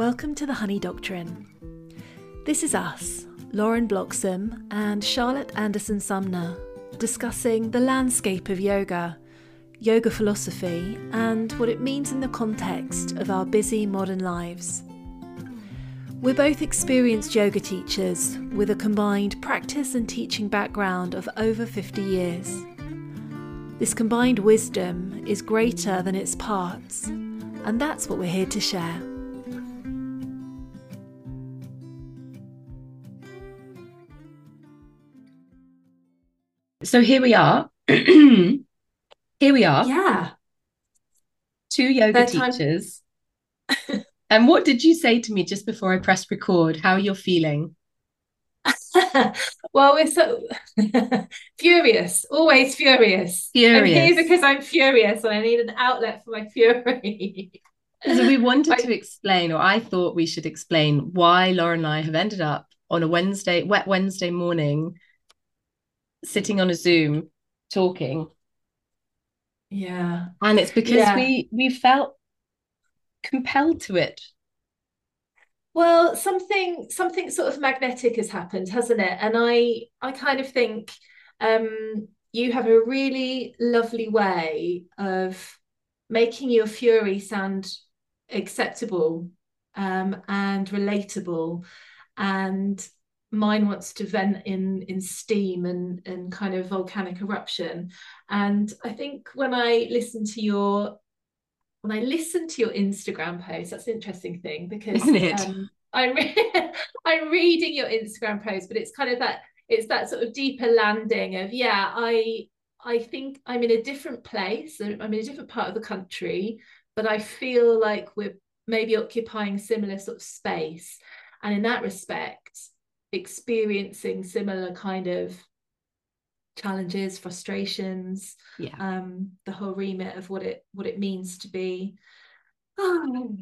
Welcome to the Honey Doctrine. This is us, Lauren Bloxham and Charlotte Anderson Sumner, discussing the landscape of yoga, yoga philosophy, and what it means in the context of our busy modern lives. We're both experienced yoga teachers with a combined practice and teaching background of over 50 years. This combined wisdom is greater than its parts, and that's what we're here to share. So here we are. here we are. Yeah. Two yoga teachers. and what did you say to me just before I pressed record? How are you're feeling? well, we're so furious, always furious. Furious. I'm here because I'm furious and I need an outlet for my fury. so we wanted to explain, or I thought we should explain why Lauren and I have ended up on a Wednesday, wet Wednesday morning, sitting on a Zoom talking. Yeah. And it's because yeah. we we felt compelled to it. Well, something something sort of magnetic has happened, hasn't it? And I I kind of think um you have a really lovely way of making your fury sound acceptable um, and relatable and mine wants to vent in in steam and and kind of volcanic eruption. And i think when i listen to your when i listen to your instagram post that's an interesting thing because Isn't it? Um, i'm re- i'm reading your instagram post but it's kind of that it's that sort of deeper landing of yeah i i think i'm in a different place. I'm in a different part of the country but i feel like we're maybe occupying similar sort of space. And in that respect experiencing similar kind of challenges frustrations yeah. um the whole remit of what it what it means to be oh,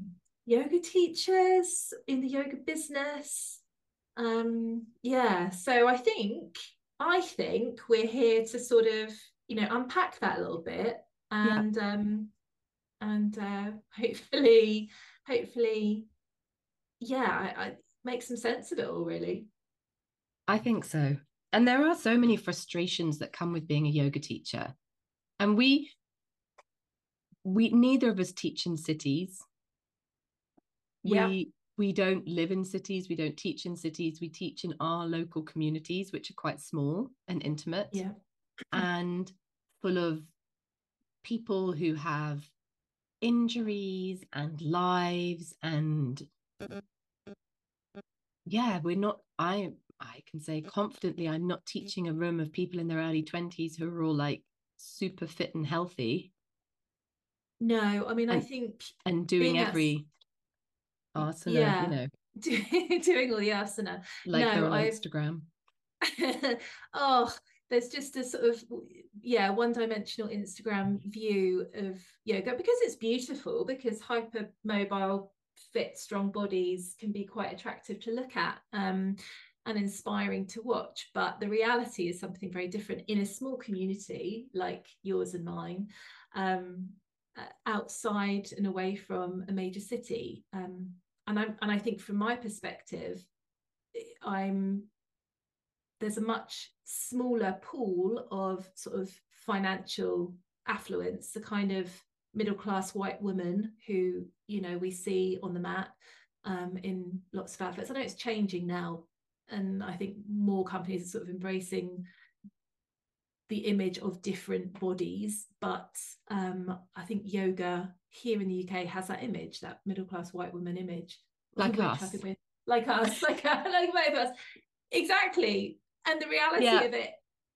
yoga teachers in the yoga business. Um yeah so i think i think we're here to sort of you know unpack that a little bit and yeah. um and uh hopefully hopefully yeah I, I make some sense of it all really I think so. And there are so many frustrations that come with being a yoga teacher. And we we neither of us teach in cities. Yeah. We we don't live in cities, we don't teach in cities, we teach in our local communities, which are quite small and intimate. Yeah. And full of people who have injuries and lives and yeah, we're not I I can say confidently, I'm not teaching a room of people in their early 20s who are all like super fit and healthy. No, I mean, and, I think. And doing every asana, yeah. you know. doing all the asana. Like no, they're on I've... Instagram. oh, there's just a sort of, yeah, one dimensional Instagram view of yoga because it's beautiful, because hyper mobile fit strong bodies can be quite attractive to look at um, and inspiring to watch. But the reality is something very different in a small community like yours and mine, um, uh, outside and away from a major city. Um, and I and I think from my perspective, I'm there's a much smaller pool of sort of financial affluence, the kind of middle class white woman who you know we see on the mat um, in lots of outlets. I know it's changing now, and I think more companies are sort of embracing the image of different bodies. But um, I think yoga here in the UK has that image, that middle class white woman image, like us, like us, like like both of us, exactly. And the reality yeah. of it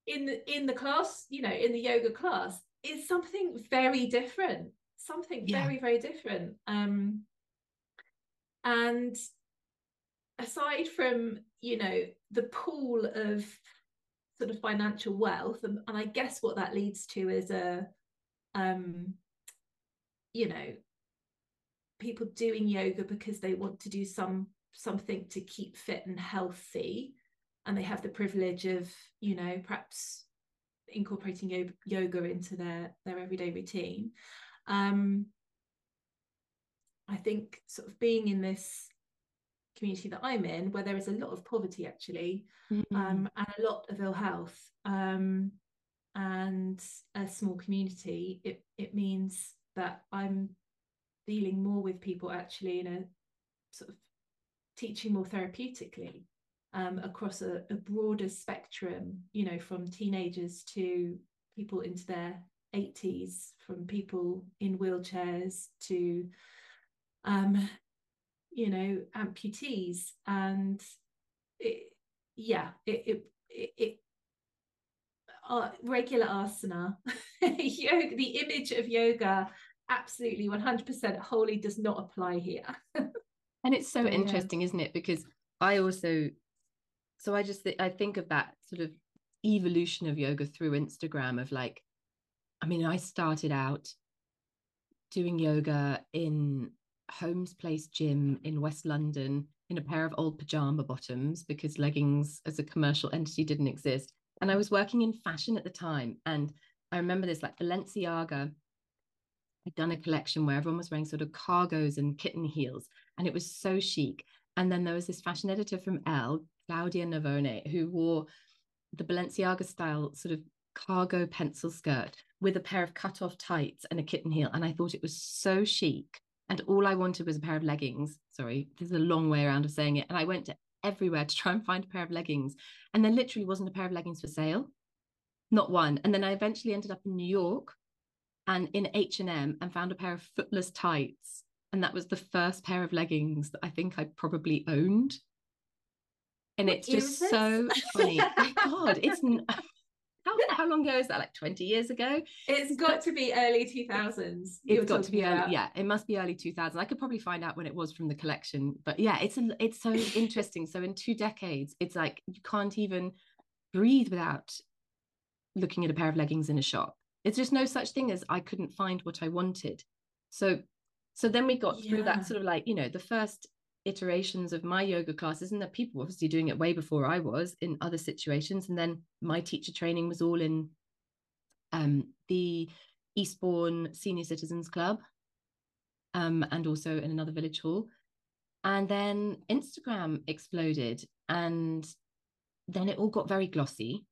in the in the class, you know, in the yoga class, is something very different something yeah. very very different um and aside from you know the pool of sort of financial wealth and, and i guess what that leads to is a um you know people doing yoga because they want to do some something to keep fit and healthy and they have the privilege of you know perhaps incorporating yoga into their their everyday routine. Um i think sort of being in this community that I'm in, where there is a lot of poverty actually, Mm-hmm. um, and a lot of ill health, um, and a small community, it it means that I'm dealing more with people actually in a sort of teaching more therapeutically um, across a, a broader spectrum, you know, from teenagers to people into their 80s, from people in wheelchairs to, um, you know, amputees. And it, yeah, it, it, it, uh, regular asana, yoga, the image of yoga, absolutely 100% wholly does not apply here. and it's so But, yeah. interesting, isn't it? Because I also, so I just th- I think of that sort of evolution of yoga through Instagram of like, I mean, I started out doing yoga in Holmes Place Gym in West London in a pair of old pajama bottoms because leggings as a commercial entity didn't exist. And I was working in fashion at the time. And I remember this like Balenciaga had done a collection where everyone was wearing sort of cargos and kitten heels. And it was so chic. And then there was this fashion editor from Elle, Claudia Navone, who wore the Balenciaga style sort of cargo pencil skirt with a pair of cut off tights and a kitten heel. And I thought it was so chic. And all I wanted was a pair of leggings. Sorry, this is a long way around of saying it. And I went to everywhere to try and find a pair of leggings. And there literally wasn't a pair of leggings for sale. Not one. And then I eventually ended up in New York and in H&M and found a pair of footless tights. And that was the first pair of leggings that I think I probably owned. And What it's just so funny. My God, it's how, how long ago is that? Like 20 years ago? It's got to be early 2000s. It's got to be early. Yeah, it must be early 2000s. I could probably find out when it was from the collection. But yeah, it's a, it's so interesting. So in two decades, it's like you can't even breathe without looking at a pair of leggings in a shop. It's just no such thing as I couldn't find what I wanted. So so then we got through that sort of like, you know, the first iterations of my yoga classes and that people were obviously doing it way before I was in other situations. And then my teacher training was all in um, the Eastbourne Senior Citizens Club um, and also in another village hall. And then Instagram exploded and then it all got very glossy.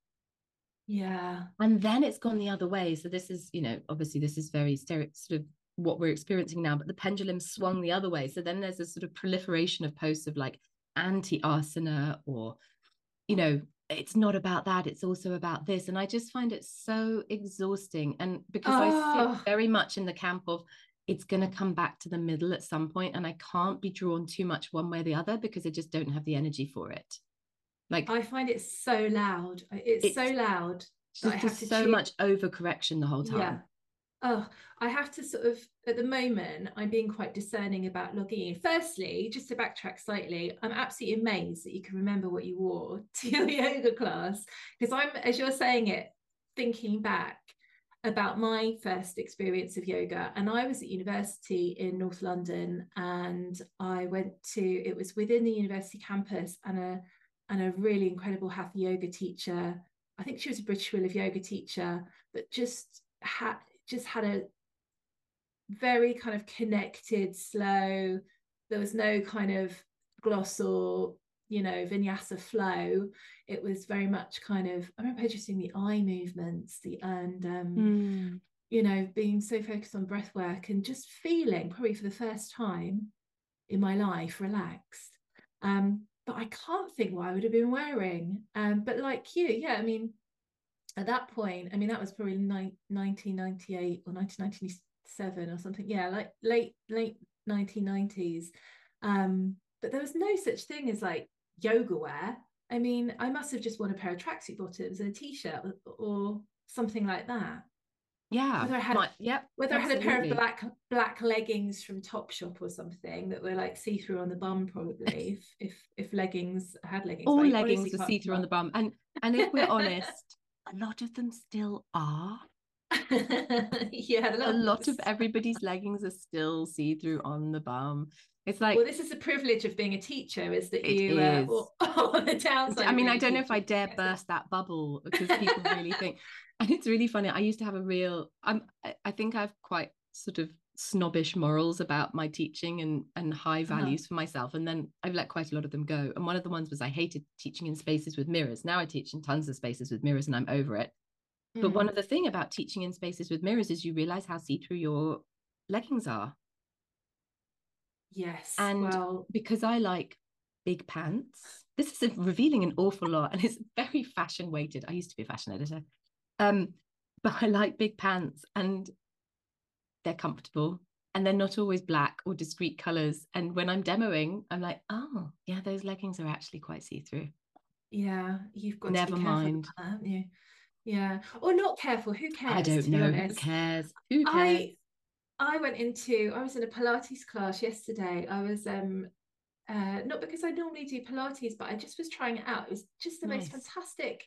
Yeah. And then it's gone the other way. So this is, you know, obviously this is very stereo sort of what we're experiencing now, but the pendulum swung the other way. So then there's a sort of proliferation of posts of like anti-asana or, you know, it's not about that, it's also about this. And I just find it so exhausting. And because I Oh. sit very much in the camp of it's going to come back to the middle at some point and I can't be drawn too much one way or the other because I just don't have the energy for it. Like I find it so loud. It's, It's so loud. just, I there's so much overcorrection the whole time. Yeah. Oh, I have to sort of, at the moment, I'm being quite discerning about logging in. Firstly, just to backtrack slightly, I'm absolutely amazed that you can remember what you wore to your yoga class. Because I'm, as you're saying it, thinking back about my first experience of yoga. And I was at university in North London and I went to, it was within the university campus and a and a really incredible hatha yoga teacher. I think she was a British Wheel of Yoga teacher, but just had just had a very kind of connected, slow. There was no kind of gloss or you know vinyasa flow. It was very much kind of. I remember just seeing the eye movements, the and um, Mm. you know being so focused on breath work and just feeling probably for the first time in my life relaxed. Um, but I can't think what I would have been wearing. Um, but like you, yeah, I mean, at that point, I mean, that was probably ni- 1998 or 1997 or something. Yeah, like late, late 1990s. Um, but there was no such thing as like yoga wear. I mean, I must have just worn a pair of tracksuit bottoms and a t-shirt or, or something like that. Yeah. Whether I had- my- yep. Whether I had a pair of black black leggings from Topshop or something that were like see through on the bum, probably if if if leggings had leggings. all leggings were see through on the bum, and and if we're honest, a lot of them still are. yeah, A lot of everybody's leggings are still see through on the bum. It's like Well, this is the privilege of being a teacher, is that you uh, is. or, or the downside. I mean, I don't know if I dare burst that bubble because people really think, and it's really funny. I used to have a real. I'm. I think I've quite sort of snobbish morals about my teaching and and high Uh-huh. values for myself and then i've let quite a lot of them go and one of the ones was i hated teaching in spaces with mirrors now i teach in tons of spaces with mirrors and i'm over it but Mm. one of the thing about teaching in spaces with mirrors is you realize how see-through your leggings are yes. and- well, because i like big pants this is revealing an awful lot and it's very fashion weighted i used to be a fashion editor um but i like big pants and they're comfortable and they're not always black or discreet colors and when i'm demoing i'm like oh yeah those leggings are actually quite see-through yeah, you've got Never to be careful mind. that, haven't you? Yeah. Or not careful. Who cares? i don't know who cares who cares I I went into I was in a Pilates class yesterday. I was um uh not because I normally do Pilates, but I just was trying it out. It was just the most fantastic,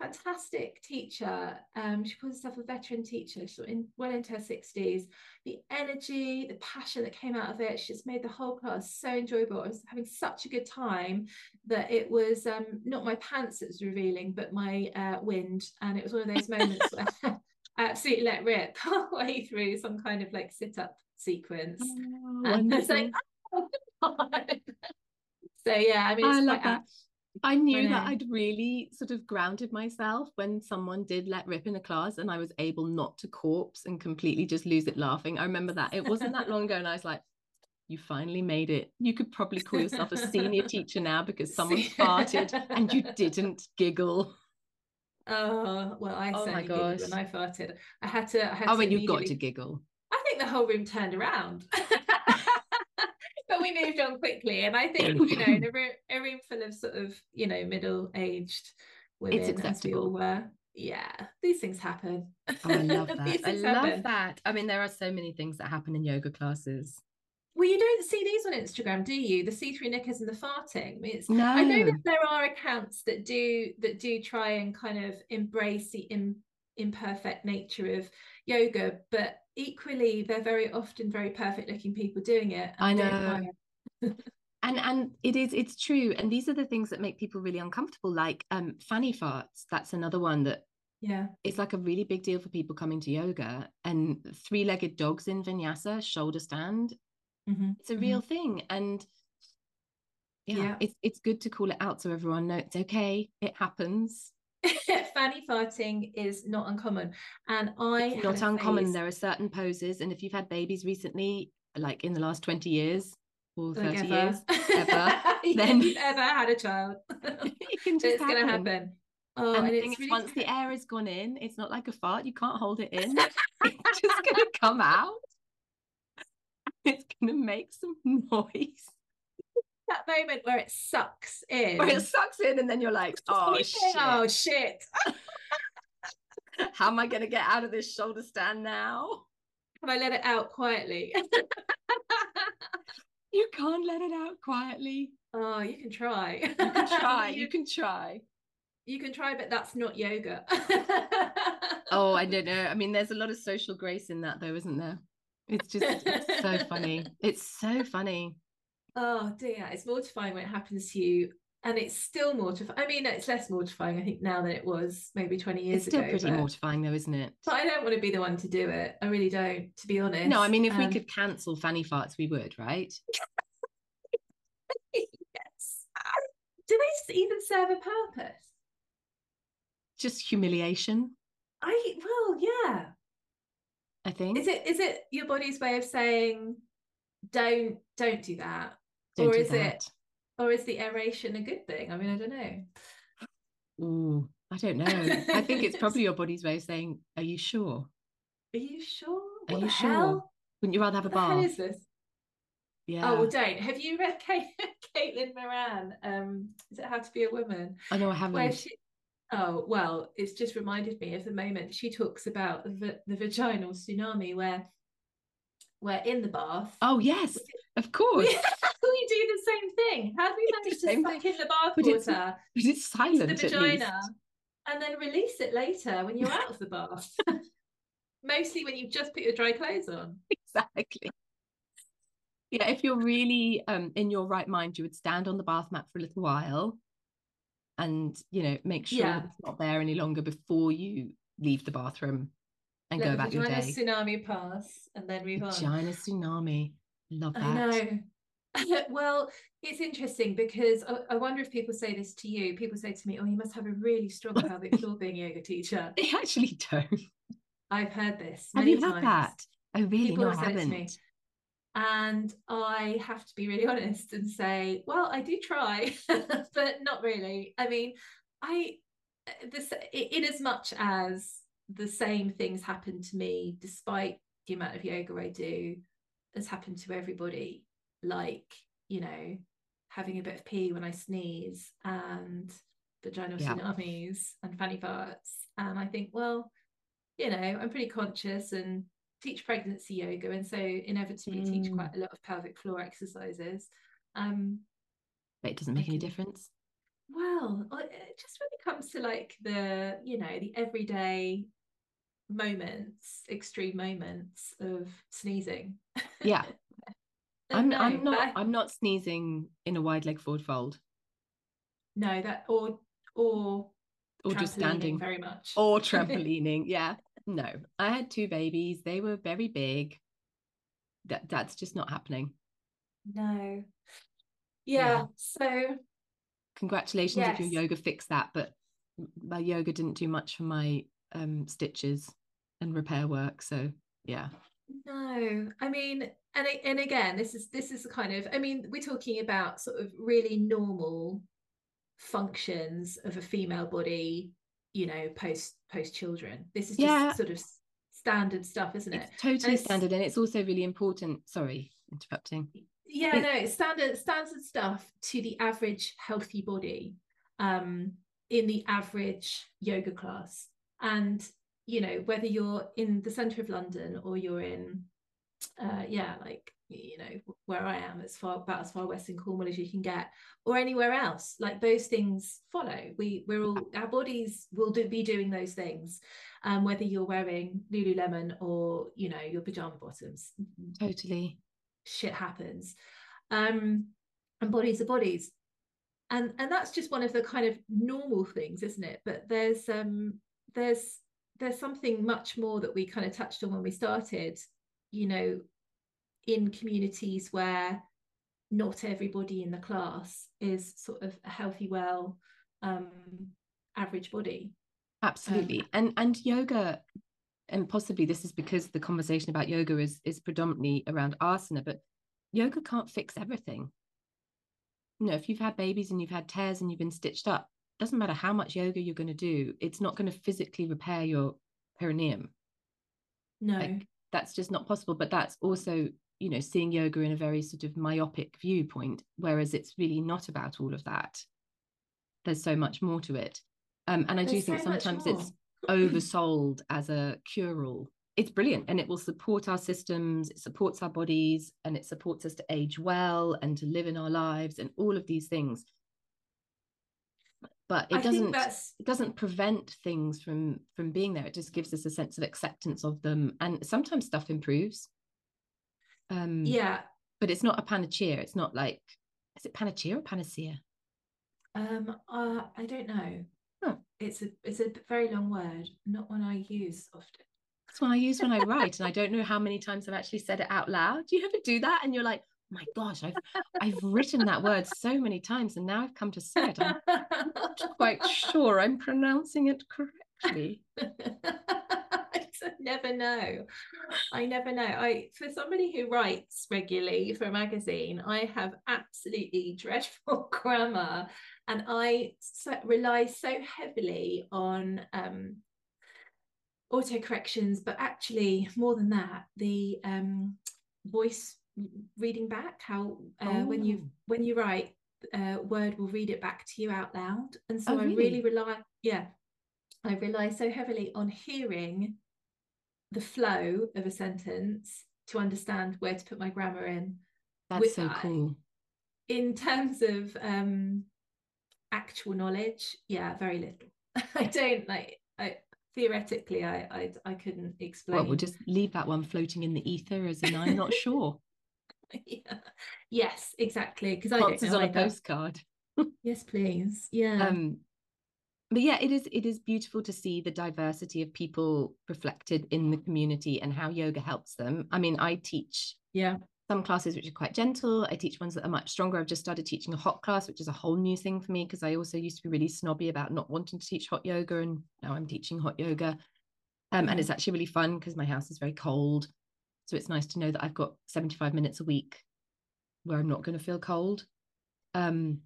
fantastic teacher. Um, she calls herself a veteran teacher, she's in well into her 60s. The energy, the passion that came out of it, she just made the whole class so enjoyable. I was having such a good time that it was um not my pants that was revealing, but my uh wind. And it was one of those moments where I absolutely let rip halfway through some kind of like sit up sequence. Oh, And I was like, wonderful. oh, God. so yeah, I mean, I it's love that. I knew that. I'd really sort of grounded myself when someone did let rip in a class and I was able not to corpse and completely just lose it laughing. I remember that. It wasn't that long ago and I was like, you finally made it. You could probably call yourself a senior teacher now because someone farted and you didn't giggle. Oh well, I Oh my giggled when. I farted. I had to. I had Oh, to and you got to giggle. I think the whole room turned around. we moved on quickly. And I think, you know, in a room, a room full of sort of, you know, middle aged women, as we acceptable. all were. Yeah, these things happen. Oh, I love that. I love happen. that. I mean, there are so many things that happen in yoga classes. Well, you don't see these on Instagram, do you? The see-through knickers and the farting. I it's No. I know that there are accounts that do that do try and kind of embrace the im, imperfect nature of yoga, but equally they're very often very perfect looking people doing it. I know. and and it is it's true and these are the things that make people really uncomfortable like um fanny farts that's another one that Yeah. is like a really big deal for people coming to yoga and three-legged dogs in vinyasa shoulder stand Mhm, it's a real thing and yeah, Yeah. it's it's good to call it out so everyone knows it's okay it happens Fanny farting is not uncommon, and I it's not uncommon phase- there are certain poses and if you've had babies recently like in the last 20 years or 30 like years ever, then- you've ever had a child, it can just it's going to happen. happen. Oh, and and the thing is, really once the air has gone in, it's not like a fart. You can't hold it in. it's just going to come out. It's going to make some noise. That moment where it sucks in. Where it sucks in, and then you're like, oh, oh, shit. Oh shit! How am I going to get out of this shoulder stand now? Can I let it out quietly? You can't let it out quietly. oh, you can try. You can try. you, you can try. you can try, but that's not yoga. Oh, I don't know. I mean, there's a lot of social grace in that, though, isn't there? It's just it's so funny. It's so funny. Oh dear, it's mortifying when it happens to you, and it's still mortifying. I mean, it's less mortifying, I think, now than it was maybe 20 years ago. It's still ago. pretty but, mortifying, though, isn't it? but I don't want to be the one to do it. I really don't, to be honest. No, I mean, if we Um, could cancel fanny farts, we would, right? yes. Do they even serve a purpose? Just humiliation, I well, yeah. I think. Is it is it your body's way of saying don't don't do that? Don't or is it or is the aeration a good thing? I mean, I don't know. Ooh, I don't know. I think it's probably your body's way of saying, "Are you sure? Are you sure? Are you sure? hell? Wouldn't you rather have a What bath?" is this? Yeah. Oh well, don't. Have you read Kate, Caitlin Moran? Um, is it How to Be a Woman? I know I haven't. she oh well, it's just reminded me of the moment she talks about the, the vaginal tsunami where where in the bath Oh yes, of course. Do the same thing. How do we manage to suck in the bath But it's- But it's silent the at least. vagina and then release it later when you're out of the bath? Mostly when you've just put your dry clothes on. Exactly. Yeah, if you're really um in your right mind, you would stand on the bath mat for a little while and you know make sure Yeah. it's not there any longer before you leave the bathroom and Let go about your vagina day. tsunami pass and then move on. Vagina tsunami. Love that. I know. well, it's interesting because I, I wonder if people say this to you. People say to me, "Oh, you must have a really strong pelvic floor being a yoga teacher." They actually don't. I've heard this. Have you had that? Oh, really? People no, I have said it to haven't. me. And I have to be really honest and say, well, I do try, but not really. I mean, I this in as much as the same things happen to me, despite the amount of yoga I do, has happened to everybody. Like, you know, having a bit of pee when I sneeze and vaginal Yeah. tsunamis and fanny farts. And I think, well, you know, I'm pretty conscious and teach pregnancy yoga, and so inevitably teach Mm. quite a lot of pelvic floor exercises. Um, But it doesn't make any difference. well, it- just when it comes to like the, you know, the everyday moments, extreme moments of sneezing. Yeah. I'm no, I'm not I- I'm not sneezing in a wide leg forward fold no that or or or just standing very much or trampolining. yeah. No. I had two babies. They were very big. That that's just not happening. no. Yeah, Yeah. so Congratulations if your yoga fixed that, but my yoga didn't do much for my um stitches and repair work. So yeah. No, I mean, and and again, this is this is the kind of, I mean, we're talking about sort of really normal functions of a female body, you know, post post children. This is just Yeah. sort of standard stuff, isn't it? Totally it's- standard and it's also really important. Sorry, interrupting. Yeah, It- no, it's standard standard stuff to the average healthy body, um, in the average yoga class. And you know, whether you're in the centre of London or you're in uh yeah, like you know, where I am, as far about as far west in Cornwall as you can get, or anywhere else, like those things follow. We we're all our bodies will do be doing those things. Um, whether you're wearing Lululemon or you know your pajama bottoms Totally. shit happens um and bodies are bodies and and that's just one of the kind of normal things isn't it but there's um there's there's something much more that we kind of touched on when we started you know in communities where not everybody in the class is sort of a healthy well um average body Absolutely. and and yoga and possibly this is because the conversation about yoga is is predominantly around asana, but yoga can't fix everything. You know, if you've had babies and you've had tears and you've been stitched up, doesn't matter how much yoga you're going to do, it's not going to physically repair your perineum. no Like, That's just not possible. But that's also, you know, seeing yoga in a very sort of myopic viewpoint, whereas it's really not about all of that. There's so much more to it. Um, and I do think so sometimes it's oversold as a cure-all. It's brilliant and it will support our systems, it supports our bodies, and it supports us to age well and to live in our lives and all of these things. But it I doesn't it doesn't prevent things from from being there. It just gives us a sense of acceptance of them. And sometimes stuff improves. Um yeah but it's not a panacea. It's not like is it panacea or panacea? Um, uh, I don't know. Huh. It's a it's a very long word, not one I use often. That's one I use when I write, and I don't know how many times I've actually said it out loud. Do you ever do that? And you're like, my gosh, I've I've written that word so many times, and now I've come to say it. I'm not quite sure I'm pronouncing it correctly. I never know. I never know. I for somebody who writes regularly for a magazine, I have absolutely dreadful grammar, and I so, rely so heavily on um, auto corrections. But actually, more than that, the um, voice reading back. How uh, when you Oh. when you write, uh, Word will read it back to you out loud, and so Oh, I really? really rely. Yeah, I rely so heavily on hearing the flow of a sentence to understand where to put my grammar in. That's With- so I- cool. In terms of um, actual knowledge, yeah, very little. I don't like. I theoretically, I I, I couldn't explain. Well, we'll just leave that one floating in the ether as an I'm not sure. Yeah. Yes, exactly. Because I don't know on a postcard. Yes, please. Yeah. Um, but yeah it is it is beautiful to see the diversity of people reflected in the community and how yoga helps them i mean i teach yeah some classes which are quite gentle i teach ones that are much stronger i've just started teaching a hot class which is a whole new thing for me because i also used to be really snobby about not wanting to teach hot yoga and now i'm teaching hot yoga um, and it's actually really fun because my house is very cold so it's nice to know that i've got 75 minutes a week where i'm not going to feel cold. Um,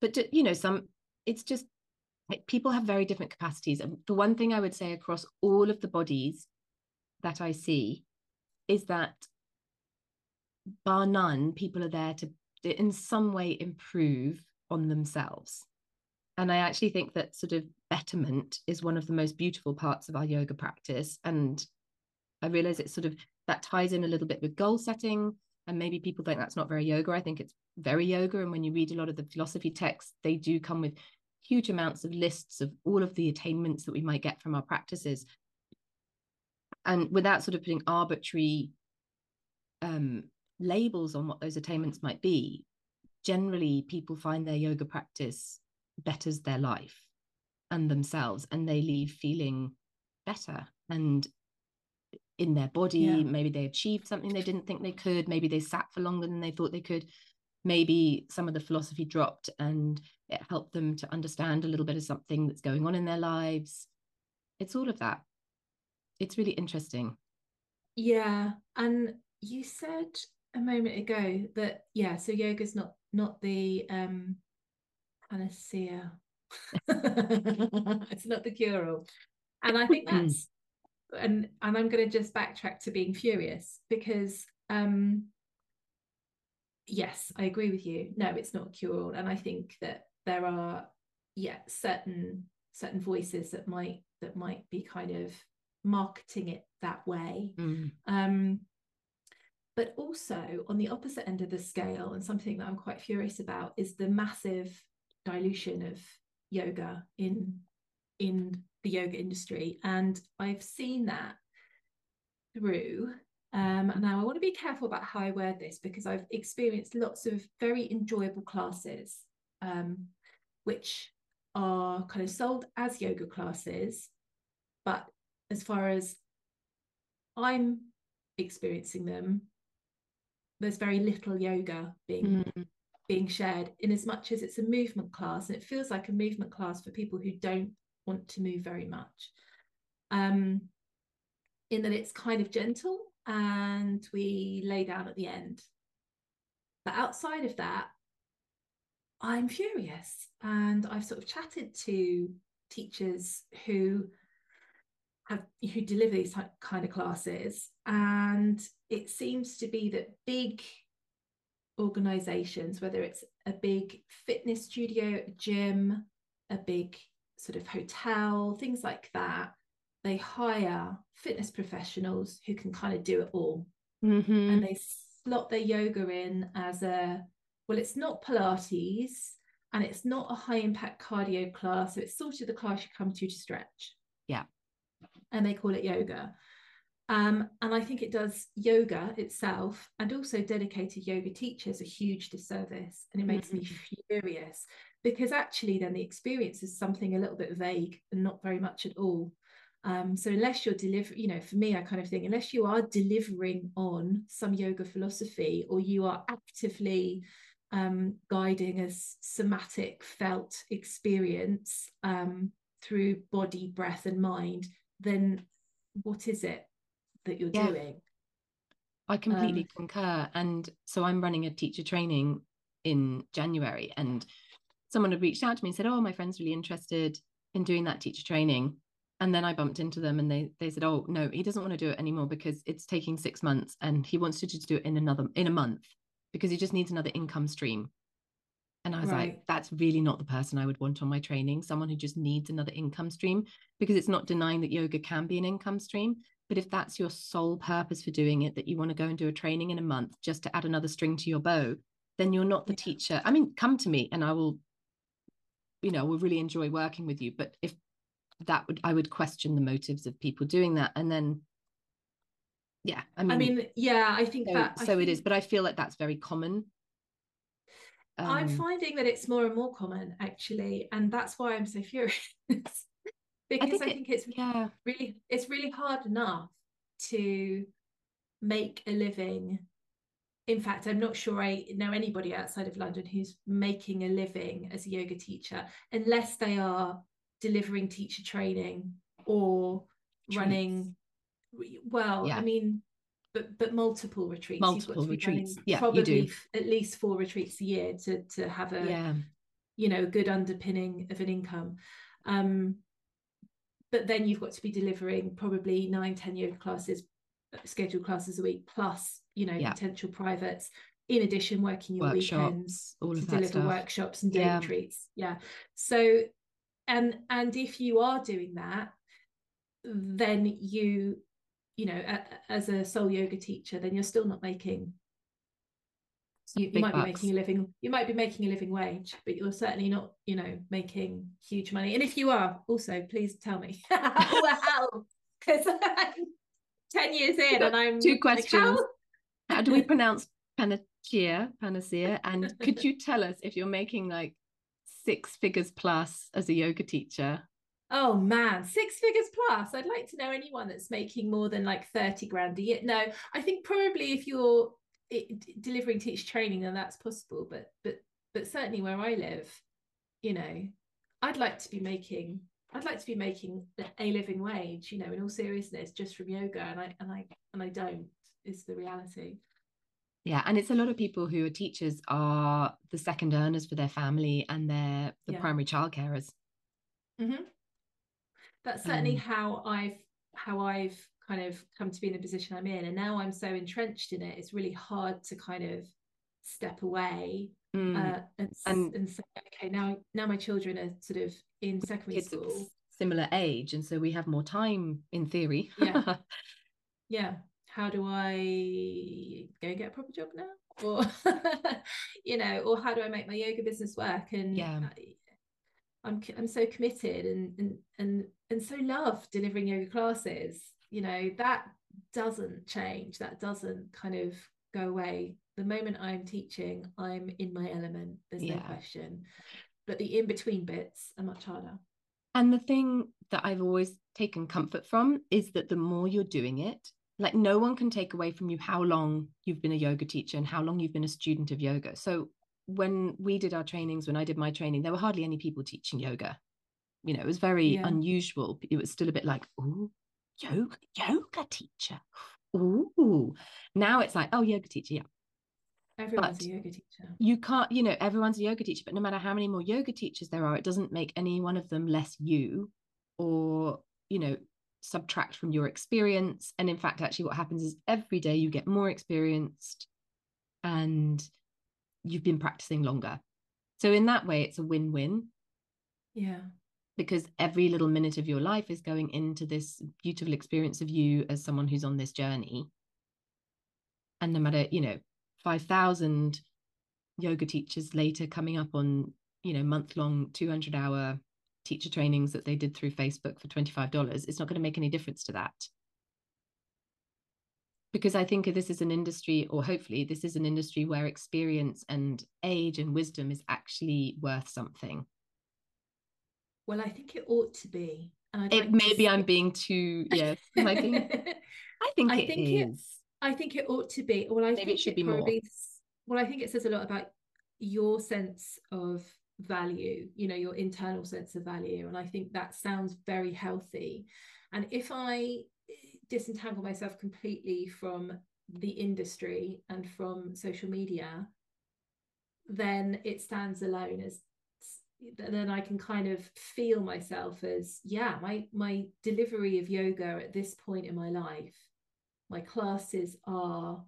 but you know some it's just people have very different capacities and the one thing i would say across all of the bodies that i see is that bar none people are there to in some way improve on themselves. And i actually think that sort of betterment is one of the most beautiful parts of our yoga practice and i realize it's sort of that ties in a little bit with goal setting. And maybe people think that's not very yoga. I think it's very yoga. And when you read a lot of the philosophy texts they do come with huge amounts of lists of all of the attainments that we might get from our practices. And without sort of putting arbitrary um, labels on what those attainments might be generally people find their yoga practice betters their life and themselves and they leave feeling better. And in their body yeah. maybe they achieved something they didn't think they could maybe they sat for longer than they thought they could. Maybe some of the philosophy dropped and it helped them to understand a little bit of something that's going on in their lives. It's all of that. It's really interesting. Yeah and you said a moment ago that yeah so yoga's not not the um panacea. It's not the cure all. And i think that's and and i'm going to just backtrack to being furious because um yes, I agree with you. No, it's not cure all, and I think that there are yeah certain certain voices that might that might be kind of marketing it that way. Mm. Um, but also on the opposite end of the scale, and something that I'm quite furious about is the massive dilution of yoga in in the yoga industry, and I've seen that through um, now, I want to be careful about how I word this because I've experienced lots of very enjoyable classes, um, which are kind of sold as yoga classes. But as far as I'm experiencing them, there's very little yoga being mm. being shared in as much as it's a movement class and it feels like a movement class for people who don't want to move very much um in that it's kind of gentle and we lay down at the end. But outside of that, I'm furious. And I've sort of chatted to teachers who have who deliver these kind of classes. And it seems to be that big organizations, whether it's a big fitness studio, gym, a big sort of hotel, things like that, they hire fitness professionals who can kind of do it all. Mm-hmm. And they slot their yoga in as a well, it's not Pilates and it's not a high impact cardio class. So it's sort of the class you come to to stretch. Yeah. And they call it yoga. Um, and I think it does yoga itself and also dedicated yoga teachers a huge disservice. And it makes mm-hmm. me furious because actually, then the experience is something a little bit vague and not very much at all. Um, so unless you're delivering, you know, for me, I kind of think unless you are delivering on some yoga philosophy or you are actively um, guiding a somatic felt experience um, through body, breath, and mind, then what is it that you're yeah. doing? I completely um, concur. And so I'm running a teacher training in January, and someone had reached out to me and said, Oh, my friend's really interested in doing that teacher training and then I bumped into them and they they said, "Oh no, he doesn't want to do it anymore because it's taking six months, and he wants to just do it in another in a month because he just needs another income stream." And I was right. like, "That's really not the person I would want on my training. Someone who just needs another income stream because it's not denying that yoga can be an income stream, but if that's your sole purpose for doing it, that you want to go and do a training in a month just to add another string to your bow, then you're not the teacher. I mean, come to me and I will." You know will really enjoy working with you but if that would I would question the motives of people doing that. And then yeah, I mean I mean, yeah, I think so, that so think, it is, but I feel like that's very common. Um, I'm finding that it's more and more common actually, and that's why I'm so furious. because I think, I think it, it's yeah really it's really hard enough to make a living. In fact, I'm not sure I know anybody outside of London who's making a living as a yoga teacher unless they are delivering teacher training or Treats. running well yeah. i mean but but multiple retreats. Multiple retreats. yeah probably at least four retreats a year to to have a yeah. you know good underpinning of an income. Um but then you've got to be delivering probably nine ten yoga classes scheduled classes a week plus you know yeah. potential privates in addition working your workshops, weekends all to deliver stuff. workshops and day yeah. retreats yeah so and and if you are doing that then you you know a, as a sole yoga teacher then you're still not making you, you might bucks. be making a living you might be making a living wage but you're certainly not you know making huge money and if you are also please tell me wow because 10 years in and i'm two questions like, how? how do we pronounce panacea panacea and could you tell us if you're making like six figures plus as a yoga teacher Oh man, six figures plus. I'd like to know anyone that's making more than like 30 grand a year. No, I think probably if you're eh, it, delivering teach training, then that's possible. But but but certainly where I live, you know, I'd like to be making I'd like to be making a living wage, you know, in all seriousness, just from yoga. And I and I and I don't is the reality. Yeah, and it's a lot of people who are teachers are the second earners for their family and they're the yeah. primary child carers. Mm-hmm that's certainly um, how I've how I've kind of come to be in the position I'm in. And now I'm so entrenched in it, it's really hard to kind of step away mm. uh, and, and, and say, okay, now now my children are sort of in secondary school. Similar age, and so we have more time in theory. yeah. Yeah. How do I go get a proper job now? Or you know, or how do I make my yoga business work? And yeah. I'm I'm so committed and and and and so love delivering yoga classes. You know that doesn't change. That doesn't kind of go away. The moment I'm teaching, I'm in my element. There's yeah. no question. But the in between bits are much harder. And the thing that I've always taken comfort from is that the more you're doing it, like no one can take away from you how long you've been a yoga teacher and how long you've been a student of yoga. So when we did our trainings, when I did my training, there were hardly any people teaching yoga. You know, it was very yeah. unusual. It was still a bit like, oh, yoga, yoga teacher. Ooh. Now it's like, oh, yoga teacher, yeah. Everyone's but a yoga teacher. You can't, you know, everyone's a yoga teacher, but no matter how many more yoga teachers there are, it doesn't make any one of them less you or, you know, subtract from your experience. And in fact, actually, what happens is every day you get more experienced and you've been practicing longer. So in that way, it's a win-win. Yeah. Because every little minute of your life is going into this beautiful experience of you as someone who's on this journey. And no matter, you know, 5,000 yoga teachers later coming up on, you know, month long 200 hour teacher trainings that they did through Facebook for $25, it's not going to make any difference to that because I think this is an industry, or hopefully, this is an industry where experience and age and wisdom is actually worth something. Well, I think it ought to be. it, like maybe I'm being too yes. I think I think I it think is. It, I think it ought to be. Well, I maybe think it should it be probably, more. Well, I think it says a lot about your sense of value. You know, your internal sense of value, and I think that sounds very healthy. And if I eh, disentangle myself completely from the industry and from social media, then it stands alone as then I can kind of feel myself as yeah my my delivery of yoga at this point in my life my classes are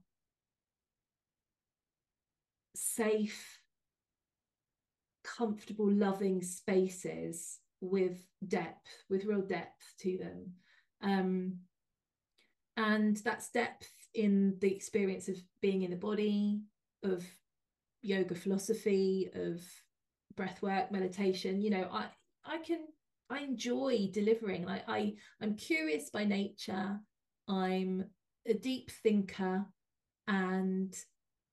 safe comfortable loving spaces with depth with real depth to them. Um and that's depth in the experience of being in the body of yoga philosophy of breath work meditation you know i i can i enjoy delivering. Like i i'm curious by nature. I'm a deep thinker and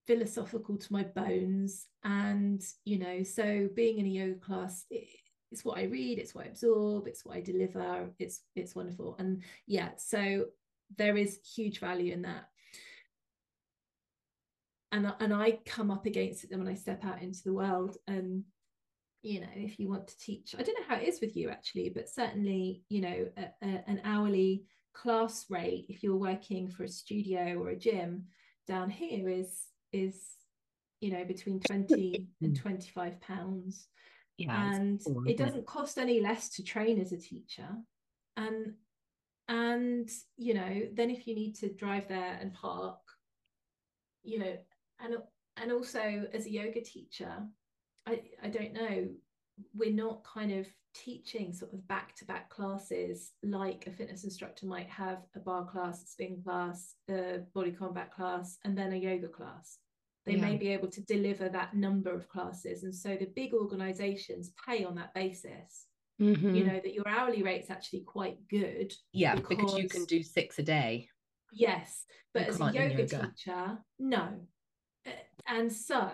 philosophical to my bones. And you know so being in a yoga class it, it's what i read it's what i absorb it's what i deliver it's it's wonderful. And yeah so there is huge value in that. And and i come up against it when i step out into the world and you know if you want to teach i don't know how it is with you actually but certainly you know a, a, an hourly class rate if you're working for a studio or a gym down here is is you know between 20 and 25 pounds. Yeah, and cool, it doesn't it? cost any less to train as a teacher. And and you know then if you need to drive there and park you know and and also as a yoga teacher i i don't know we're not kind of teaching sort of back to back classes like a fitness instructor might have a barre class, a spin class, a body combat class, and then a yoga class. They yeah. may be able to deliver that number of classes. And so the big organizations pay on that basis. Mm-hmm. You know, that your hourly rate's actually quite good. Yeah, because, because you can do six a day. Yes. But you as a yoga, yoga teacher, no. And so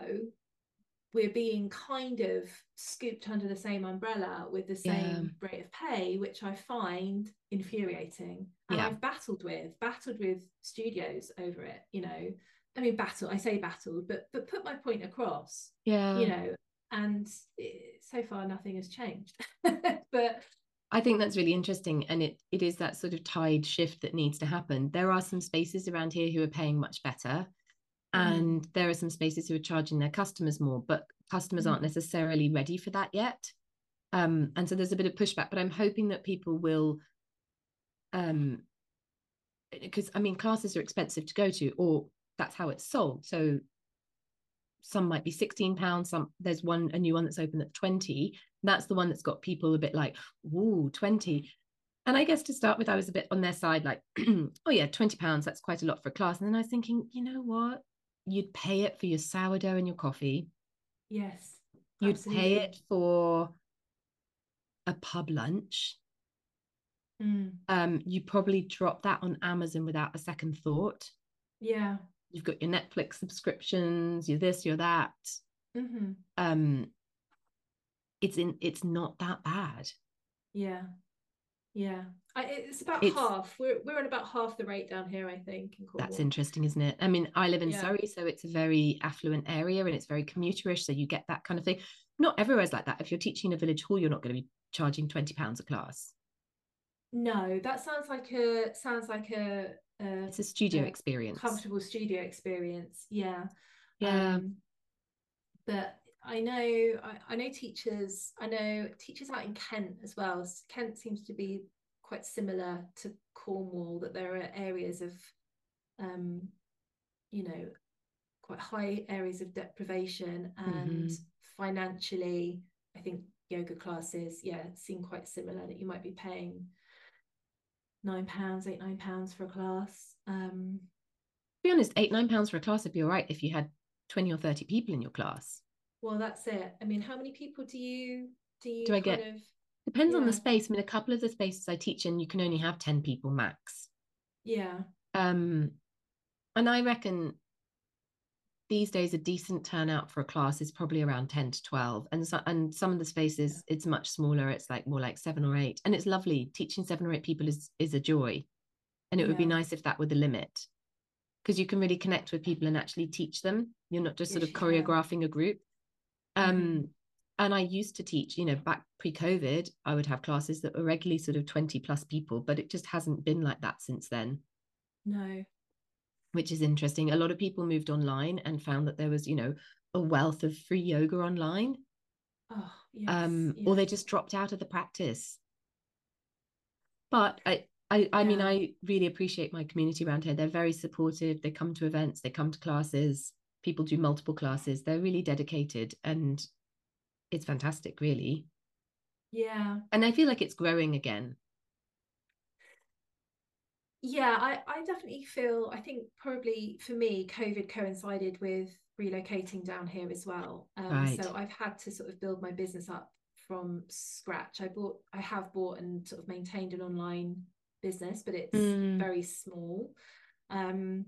we're being kind of scooped under the same umbrella with the same yeah. rate of pay, which I find infuriating. And yeah. I've battled with, battled with studios over it, you know. I mean, battle, I say battled, but but put my point across. Yeah. You know, and it, so far nothing has changed. but I think that's really interesting. And it it is that sort of tide shift that needs to happen. There are some spaces around here who are paying much better. And there are some spaces who are charging their customers more but customers mm. aren't necessarily ready for that yet um, and so there's a bit of pushback but i'm hoping that people will um because i mean classes are expensive to go to or that's how it's sold so some might be 16 pounds some there's one a new one that's open at 20 that's the one that's got people a bit like ooh 20 and I guess to start with, I was a bit on their side, like, oh yeah, 20 pounds, that's quite a lot for a class. And then I was thinking, you know what? You'd pay it for your sourdough and your coffee. Yes. You'd absolutely. pay it for a pub lunch. Mm. Um, you probably drop that on Amazon without a second thought. Yeah. You've got your Netflix subscriptions, you're this, you're that. Mm-hmm. Um, it's in it's not that bad. Yeah. Yeah, I, it's about it's, half. We're we're at about half the rate down here, I think. In that's interesting, isn't it? I mean, I live in yeah. Surrey, so it's a very affluent area and it's very commuterish, so you get that kind of thing. Not everywhere's like that. If you're teaching in a village hall, you're not going to be charging twenty pounds a class. No, that sounds like a sounds like a. a it's a studio a experience. Comfortable studio experience. Yeah. Yeah. Um, but I know I, I, know teachers I know teachers out in Kent as well. Kent seems to be quite similar to Cornwall that there are areas of um you know quite high areas of deprivation and mm-hmm. financially I think yoga classes yeah seem quite similar that you might be paying nine pounds eight nine pounds for a class um to be honest eight nine pounds for a class would be all right if you had 20 or 30 people in your class well, that's it. I mean, how many people do you do you do I get? Of, Depends yeah. on the space. I mean, a couple of the spaces I teach in, you can only have ten people max. Yeah. Um, and I reckon these days a decent turnout for a class is probably around 10 to 12 and so, and some of the spaces yeah. it's much smaller it's like more like 7 or 8 and it's lovely teaching 7 or 8 people is is a joy and it yeah. would be nice if that were the limit because you can really connect with people and actually teach them you're not just sort of choreographing a group um, mm-hmm. And I used to teach, you know, back pre COVID, I would have classes that were regularly sort of 20 plus people, but it just hasn't been like that since then. No. Which is interesting. A lot of people moved online and found that there was, you know, a wealth of free yoga online. Oh, yes, um, yes. or they just dropped out of the practice. But I, I, I yeah. mean, I really appreciate my community around here. They're very supportive. They come to events, they come to classes people do multiple classes they're really dedicated and it's fantastic really. Yeah. And i feel like it's growing again. Yeah i i definitely feel i think probably for me covid coincided with relocating down here as well. Um, right. so i've had to sort of build my business up from scratch. I bought i have bought and sort of maintained an online business but it's mm. very small. Um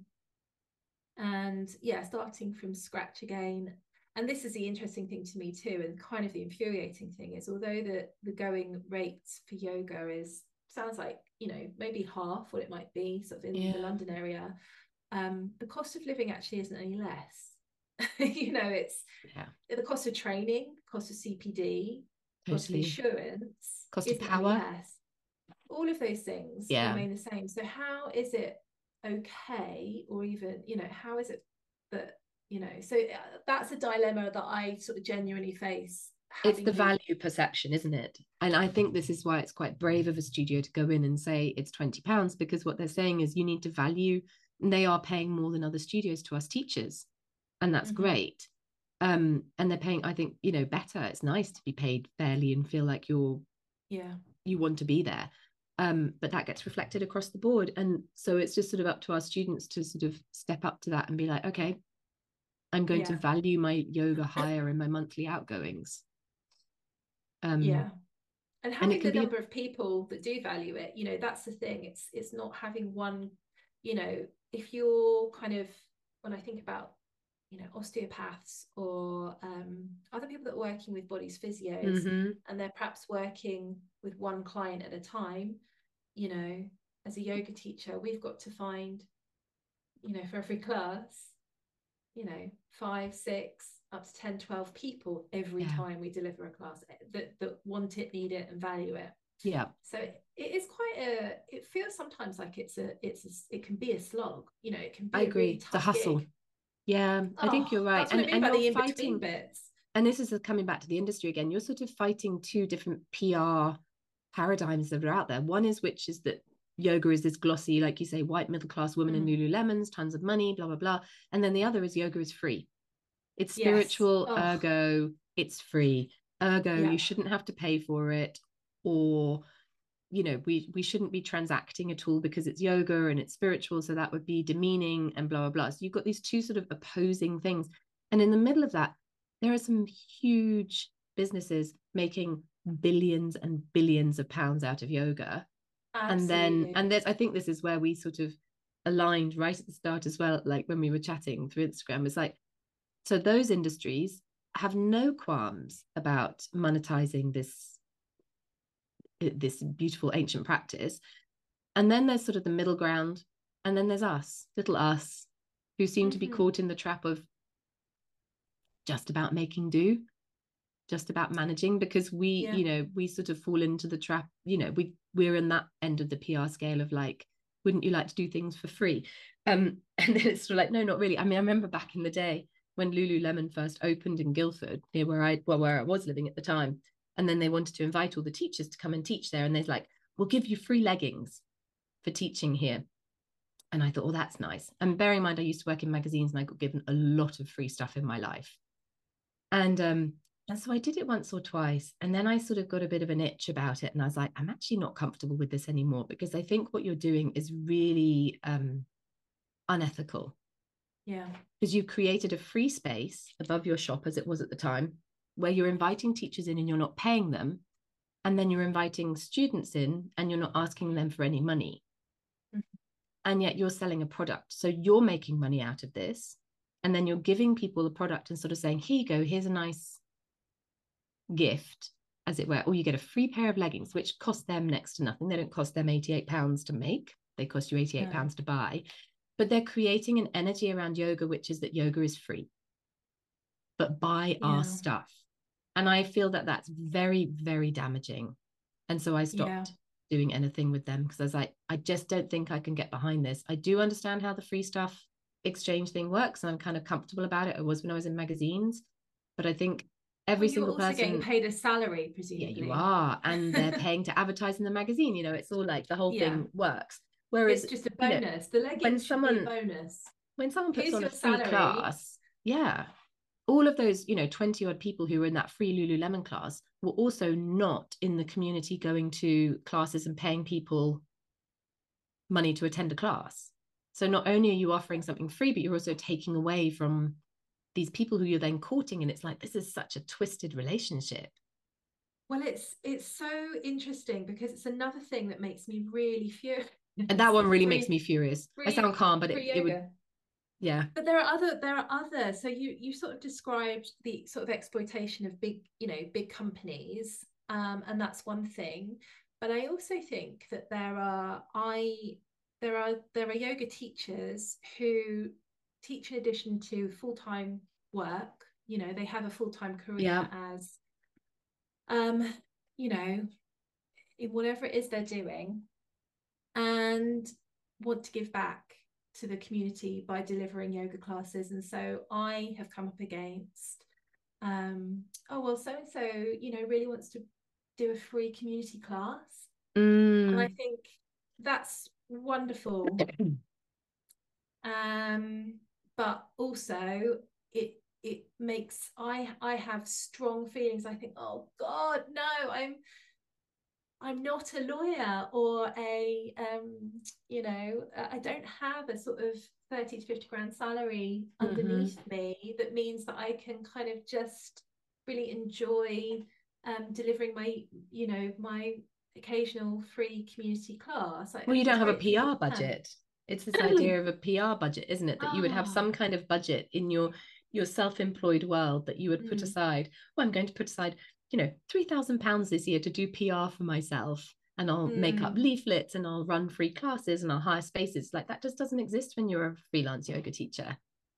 and yeah starting from scratch again and this is the interesting thing to me too and kind of the infuriating thing is although the the going rates for yoga is sounds like you know maybe half what it might be sort of in yeah. the london area um the cost of living actually isn't any less you know it's yeah. the cost of training cost of cpd totally. cost of insurance cost of power less. all of those things yeah. remain the same so how is it okay or even you know how is it that you know so uh, that's a dilemma that i sort of genuinely face it's the value perception isn't it? And i think this is why it's quite brave of a studio to go in and say it's 20 pounds because what they're saying is you need to value and they are paying more than other studios to us teachers and that's mm-hmm. great. Um and they're paying i think you know better. It's nice to be paid fairly and feel like you're yeah. you want to be there. Um, but that gets reflected across the board. And so it's just sort of up to our students to sort of step up to that and be like okay i'm going yeah. to value my yoga higher in my monthly outgoings um, yeah and having and the number a... of people that do value it you know that's the thing it's it's not having one you know if you're kind of when i think about you know osteopaths or um, other people that are working with bodies physios mm-hmm. and they're perhaps working with one client at a time you know as a yoga teacher we've got to find you know for every class you know five six up to 10 12 people every yeah. time we deliver a class eh, that that want it need it and value it yeah so it, it is quite a it feels sometimes like it's a it's a, it can be a slog you know it can be i agree really the hustle gig. Yeah, oh, I think you're right. and, and you're fighting bits. And this is coming back to the industry again. You're sort of fighting two different PR paradigms that are out there. One is which is that yoga is this glossy, like you say, white middle class woman mm. in Lululemons, tons of money, blah blah blah. And then the other is yoga is free. It's spiritual, oh. ergo it's free. Ergo yeah. you shouldn't have to pay for it, or you know we we shouldn't be transacting at all because it's yoga and it's spiritual so that would be demeaning and blah blah blah so you've got these two sort of opposing things and in the middle of that there are some huge businesses making billions and billions of pounds out of yoga Absolutely. and then and there's i think this is where we sort of aligned right at the start as well like when we were chatting through instagram it's like so those industries have no qualms about monetizing this this beautiful ancient practice. And then there's sort of the middle ground. And then there's us, little us, who seem mm-hmm. to be mm-hmm. caught in the trap of just about making do, just about managing, because we, yeah. you know, we sort of fall into the trap, you know, we we're in that end of the PR scale of like, wouldn't you like to do things for free? Um, and then it's sort of like, no, not really. I mean, I remember back in the day when Lululemon first opened in Guildford, near where I well, where I was living at the time, and then they wanted to invite all the teachers to come and teach there. And they're like, we'll give you free leggings for teaching here. And I thought, oh, that's nice. And bearing in mind, I used to work in magazines and I got given a lot of free stuff in my life. And um, and so I did it once or twice. And then I sort of got a bit of an itch about it. And I was like, I'm actually not comfortable with this anymore because I think what you're doing is really um, unethical. Yeah. Because you've created a free space above your shop as it was at the time where you're inviting teachers in and you're not paying them and then you're inviting students in and you're not asking them for any money mm-hmm. and yet you're selling a product so you're making money out of this and then you're giving people a product and sort of saying here you go here's a nice gift as it were or you get a free pair of leggings which cost them next to nothing. They don't cost them 88 pounds to make. They cost you 88 pounds to buy. But they're creating an energy around yoga which is that yoga is free. But buy yeah. our stuff. And i feel that that's very very damaging. And so i stopped yeah. doing anything with them because i was like i just don't think i can get behind this. I do understand how the free stuff exchange thing works and i'm kind of comfortable about it. I was when i was in magazines. But i think every well, single person getting paid a salary presumably yeah you are and they're paying to advertise in the magazine you know it's all like the whole yeah. thing works whereas it's just a bonus you know, the leggings when someone bonus when someone puts Here's on a free class yeah all of those, you know, 20 odd people who were in that free Lululemon class were also not in the community going to classes and paying people money to attend a class. So not only are you offering something free, but you're also taking away from these people who you're then courting. And it's like, this is such a twisted relationship. Well, it's it's so interesting because it's another thing that makes me really furious. And that one really makes me furious. I sound calm, but it, it would yeah but there are other there are other so you you sort of described the sort of exploitation of big you know big companies um, and that's one thing but i also think that there are i there are there are yoga teachers who teach in addition to full-time work you know they have a full-time career yeah. as um you know in whatever it is they're doing and want to give back to the community by delivering yoga classes. And so I have come up against, um, oh, well, so and so, you know, really wants to do a free community class. Mm. And I think that's wonderful. um, but also it it makes I I have strong feelings. I think, oh God, no, I'm I'm not a lawyer or a, um, you know, I don't have a sort of 30 to 50 grand salary mm-hmm. underneath mm-hmm. me that means that I can kind of just really enjoy um, delivering my, you know, my occasional free community class. well, you don't have a PR budget. It's this idea of a PR budget, isn't it? That oh. you would have some ah. kind of budget in your your self-employed world that you would put mm. aside. Well, I'm going to put aside you know, £3,000 this year to do PR for myself and I'll mm. make up mm. leaflets and I'll run free classes and I'll hire spaces. Like that just doesn't exist when you're a freelance yoga teacher.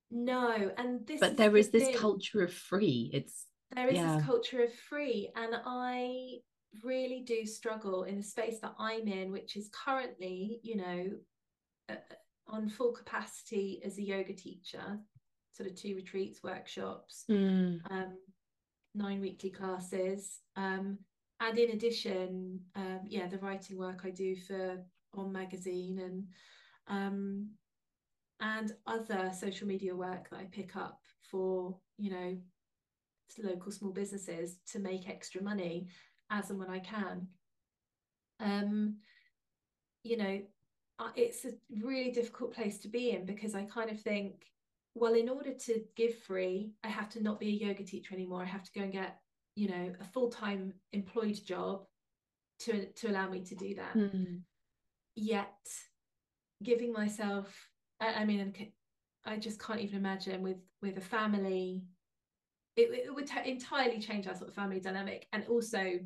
No, and this but is there the is this thing. culture of free. It's there is yeah. this culture of free, and I really do struggle in the space that I'm in, which is currently, you know, on full capacity as a yoga teacher, sort of two retreats, workshops, mm. um, nine weekly classes. Um, and in addition, um, yeah, the writing work I do for OM Magazine and um, and other social media work that I pick up for, you know, local small businesses to make extra money as and when I can. Um, you know, it's a really difficult place to be in because I kind of think well, in order to give free, I have to not be a yoga teacher anymore. I have to go and get, you know, a full time employed job to to allow me to do that. Mm. Yet, giving myself, I, I, mean, I just can't even imagine with with a family. It, it would t- entirely change our sort of family dynamic, and also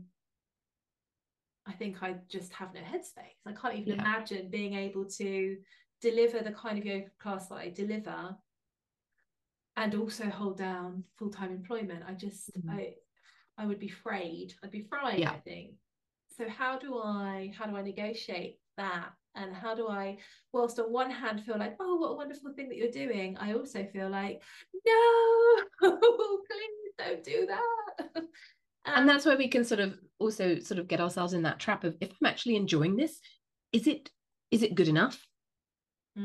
I think I just have no headspace. I can't even yeah. imagine being able to deliver the kind of yoga class that I deliver and also hold down full-time employment i just mm-hmm. i i would be frayed i'd be fried yeah. i think so how do i how do i negotiate that and how do i whilst on one hand feel like oh what a wonderful thing that you're doing i also feel like no please don't do that and that's where we can sort of also sort of get ourselves in that trap of if i'm actually enjoying this is it is it good enough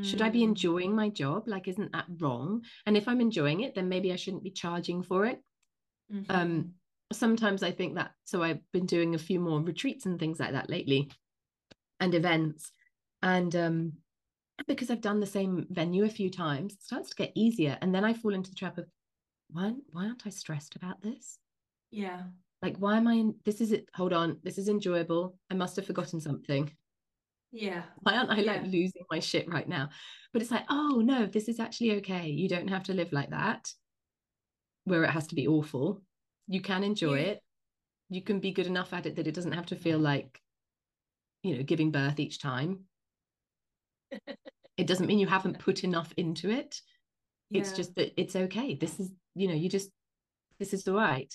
should I be mm. enjoying my job? Like, isn't that wrong? And if I'm enjoying it, then maybe I shouldn't be charging for it. Mm-hmm. Um, sometimes I think that. So I've been doing a few more retreats and things like that lately, and events, and um, because I've done the same venue a few times, it starts to get easier. And then I fall into the trap of, why, why aren't I stressed about this? Yeah. Like, why am I in? This is it. Hold on. This is enjoyable. I must have forgotten something yeah why aren't i yeah. like losing my shit right now but it's like oh no this is actually okay you don't have to live like that where it has to be awful you can enjoy yeah. it you can be good enough at it that it doesn't have to feel like you know giving birth each time it doesn't mean you haven't put enough into it yeah. it's just that it's okay this is you know you just this is the right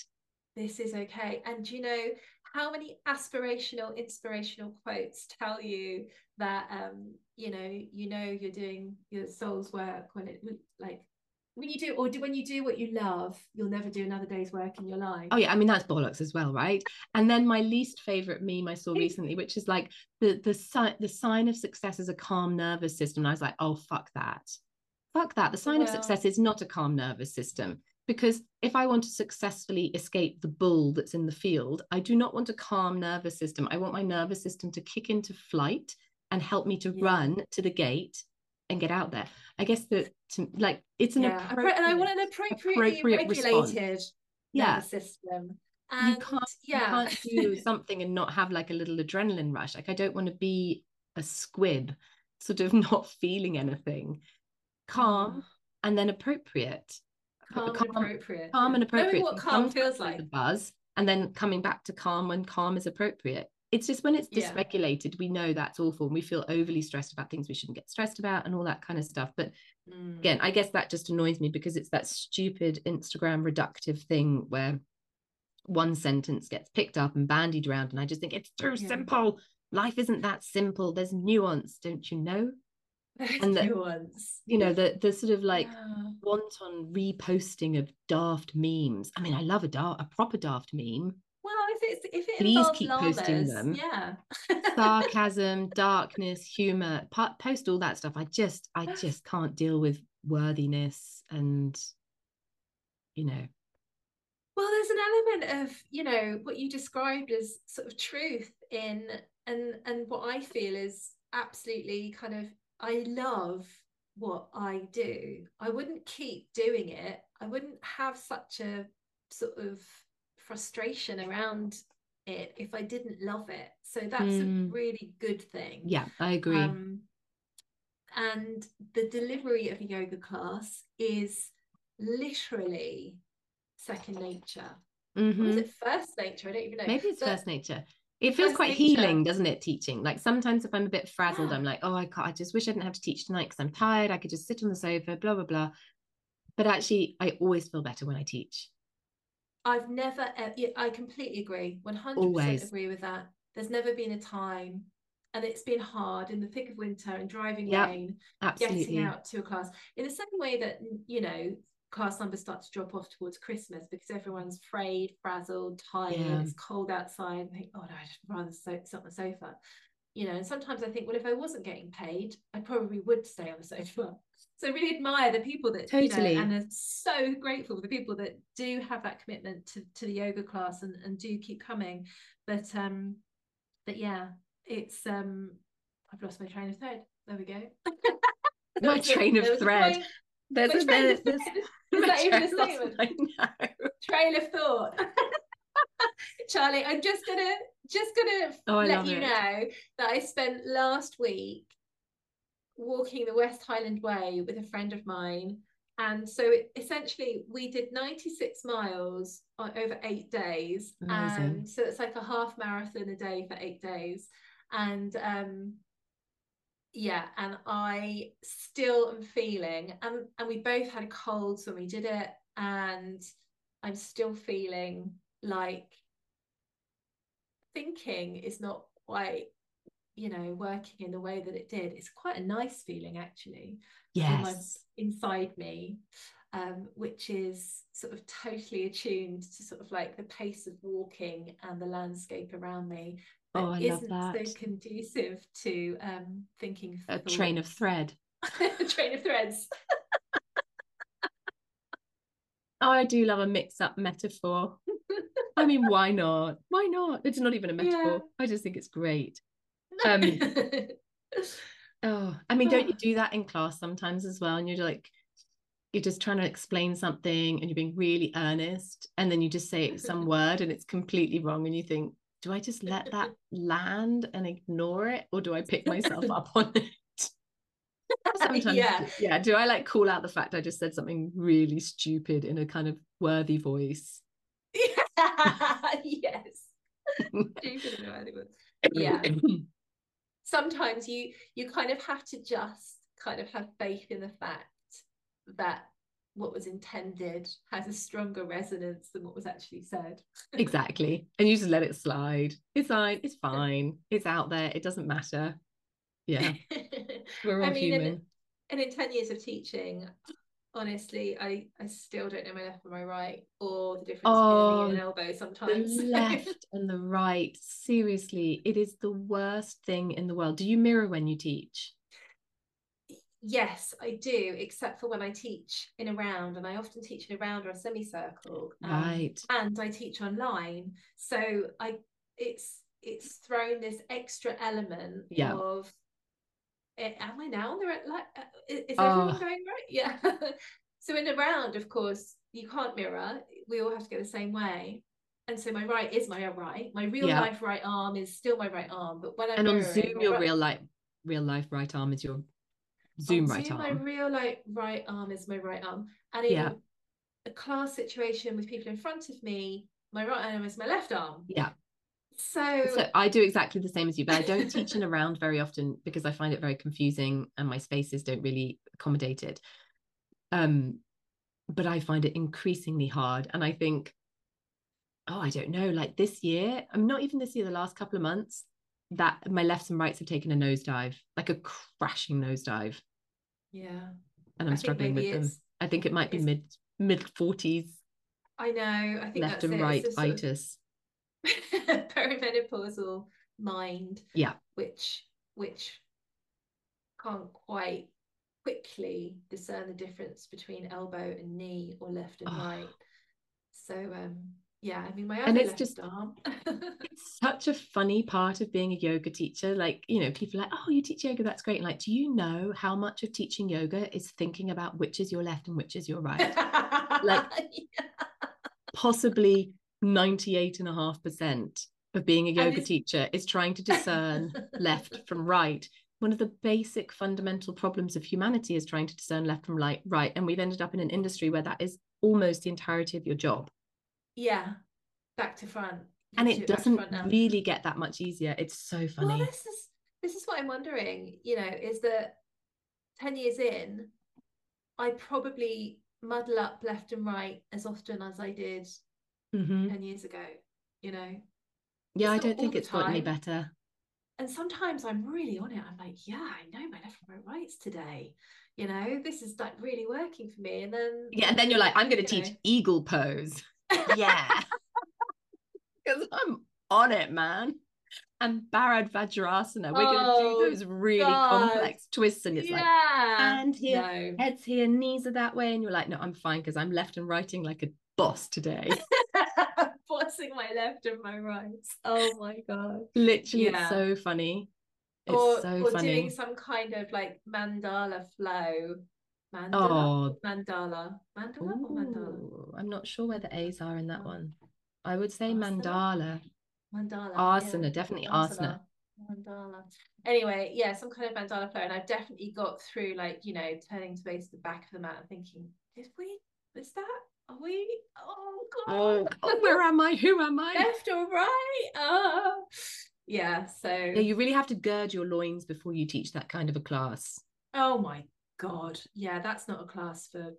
this is okay. And you know how many aspirational inspirational quotes tell you that um you know you know you're doing your soul's work when it like when you do or do when you do what you love you'll never do another day's work in your life? Oh yeah i mean that's bollocks as well right? And then my least favorite meme i saw recently which is like the the sign the sign of success is a calm nervous system. And i was like oh fuck that. Fuck that. The sign well, of success is not a calm nervous system because if I want to successfully escape the bull that's in the field, I do not want a calm nervous system. I want my nervous system to kick into flight and help me to yeah. run to the gate and get out there. I guess that to, like it's an yeah. and I want an appropriately appropriate regulated yeah. system. And, you can't yeah. you can't do something and not have like a little adrenaline rush. Like I don't want to be a squib, sort of not feeling anything. Calm, mm. and then appropriate. Calm, calm and appropriate. Calm and appropriate. Knowing what calm feels like. The buzz, and then coming back to calm when calm is appropriate. It's just when it's dysregulated, yeah. we know that's awful and we feel overly stressed about things we shouldn't get stressed about and all that kind of stuff. But mm. again, I guess that just annoys me because it's that stupid Instagram reductive thing where one sentence gets picked up and bandied around. And I just think it's too yeah. simple. Life isn't that simple. There's nuance, don't you know? And the, nuance. You know, the the sort of like yeah. wanton reposting of daft memes. I mean, I love a daft, a proper daft meme. Well, if it's if it please keep llamas, posting them. Yeah. Sarcasm, darkness, humor, post all that stuff. I just I just can't deal with worthiness and you know well there's an element of you know what you described as sort of truth in and and what i feel is absolutely kind of i love what i do i wouldn't keep doing it i wouldn't have such a sort of frustration around it if i didn't love it so that's mm. a really good thing yeah i agree um, and the delivery of a yoga class is literally second nature. Mm-hmm. Or is it first nature? I don't even know. Maybe it's but first nature. It feels quite healing, doesn't it? Teaching. Like sometimes if I'm a bit frazzled, yeah. I'm like, oh, I can't. I just wish I didn't have to teach tonight because I'm tired. I could just sit on the sofa, blah blah blah. But actually, I always feel better when I teach. I've never. I completely agree. One hundred percent agree with that. There's never been a time and it's been hard in the thick of winter and driving yep, rain, absolutely. getting out to a class. In the same way that you know class numbers start to drop off towards Christmas because everyone's frayed, frazzled, tired, yeah. it's cold outside, and think, oh no, I'd rather so- sit on the sofa. You know, and sometimes I think, well, if I wasn't getting paid, I probably would stay on the sofa. So I really admire the people that totally, you know, and are so grateful for the people that do have that commitment to, to the yoga class and, and do keep coming. But um, but yeah, it's um, I've lost my train of thread. There we go. my train of thread. There's a, there's, there's, is that even a statement? I know. Trail of thought. Charlie, I'm just gonna just gonna oh, let you it. know that I spent last week walking the West Highland Way with a friend of mine. And so it, essentially, we did 96 miles on, over eight days. Amazing. And so it's like a half marathon a day for eight days. And um, yeah and i still am feeling and and we both had colds when we did it and i'm still feeling like thinking is not quite you know working in the way that it did. It's quite a nice feeling actually yes. inside me um, which is sort of totally attuned to sort of like the pace of walking and the landscape around me oh, I isn't love that. so conducive to um, thinking a train of thread. a train of threads. oh, I do love a mix-up metaphor. I mean, why not? Why not? It's not even a metaphor. Yeah. I just think it's great. Um, oh, I mean, don't you do that in class sometimes as well? And you're like, you're just trying to explain something and you're being really earnest, and then you just say some word and it's completely wrong, and you think, do I just let that land and ignore it or do I pick myself up on it? Sometimes, yeah. yeah. Do I like call out the fact I just said something really stupid in a kind of worthy voice? yes. stupid and worthy voice. Yeah. Sometimes you you kind of have to just kind of have faith in the fact that what was intended has a stronger resonance than what was actually said. exactly. And you just let it slide. It's fine. It's fine. It's out there. It doesn't matter. Yeah. We're all I mean, human. And in 10 years of teaching, honestly, I, I still don't know my left from my right or the difference oh, between an elbow sometimes. The left and the right. Seriously, it is the worst thing in the world. Do you mirror when you teach? Yes, I do, except for when I teach in a round, and I often teach in a round or a semicircle. Um, right. And I teach online, so I it's it's thrown this extra element yeah. of. Am I now on the right? Like, uh, is everyone oh. going right? Yeah. so in a round, of course, you can't mirror. We all have to go the same way. And so my right is my right. My real yeah. life right arm is still my right arm. But when I'm and on Zoom, your right... real life real life right arm is your Zoom right Zoom, arm. My real like right arm is my right arm, and in Yeah. a class situation with people in front of me, my right arm is my left arm. Yeah. So, So I do exactly the same as you, but I don't teach in a round very often because I find it very confusing and my spaces don't really accommodate it. Um, but I find it increasingly hard. And I think, oh, I don't know, like this year, I'm not even this year, the last couple of months, that my lefts and rights have taken a nosedive, like a crashing nosedive. Yeah, And I'm struggling with them. I think it might be mid mid 40s, I know. I think left that's and it. right It's the sort itis. perimenopausal mind. Yeah. Which which can't quite quickly discern the difference between elbow and knee or left and Oh. right. So um yeah, I mean my And it's just- arm. it's such a funny part of being a yoga teacher. Like, you know, people are like, oh, you teach yoga, that's great. And like, do you know how much of teaching yoga is thinking about which is your left and which is your right? Like- Possibly 98.5% of being a yoga teacher is trying to discern left from right. One of the basic fundamental problems of humanity is trying to discern left from right, right. And we've ended up in an industry where that is almost the entirety of your job. Yeah, back to front. And it doesn't really get that much easier. It's so funny. Well, this is this is what I'm wondering, you know, is that 10 years in, I probably muddle up left and right as often as I did Mhm. 10 years ago, you know. Yeah, I don't think it's got any better. And sometimes I'm really on it. I'm like, yeah, I know my left and my rights today. You know, this is like really working for me. And then Yeah, and then you're like, I'm going to teach know. eagle pose. Yeah. Because I'm on it, man. And Bharadvajasana. We're going to Oh, do those really God. complex twists. And it's like, and here, No. heads here, knees are that way. And you're like, no, I'm fine because I'm left and righting like a boss today. Forcing my left and my right. Oh my god. Literally, Yeah. it's so funny. It's or so or funny. doing some kind of like mandala flow. Mandala? Oh. Mandala. Mandala or mandala? I'm not sure where the A's are in that Oh. one. I would say Asana? mandala. Mandala. Asana, yeah. definitely asana. Mandala. Anyway, yeah, some kind of mandala flow. And I've definitely got through like, you know, turning to face the back of the mat and thinking, did we is that? Are we? Oh Oh, god. God, where am I? Who am I? Left or right? Oh yeah, so Yeah, you really have to gird your loins before you teach that kind of a class. oh my god. Yeah, that's not a class for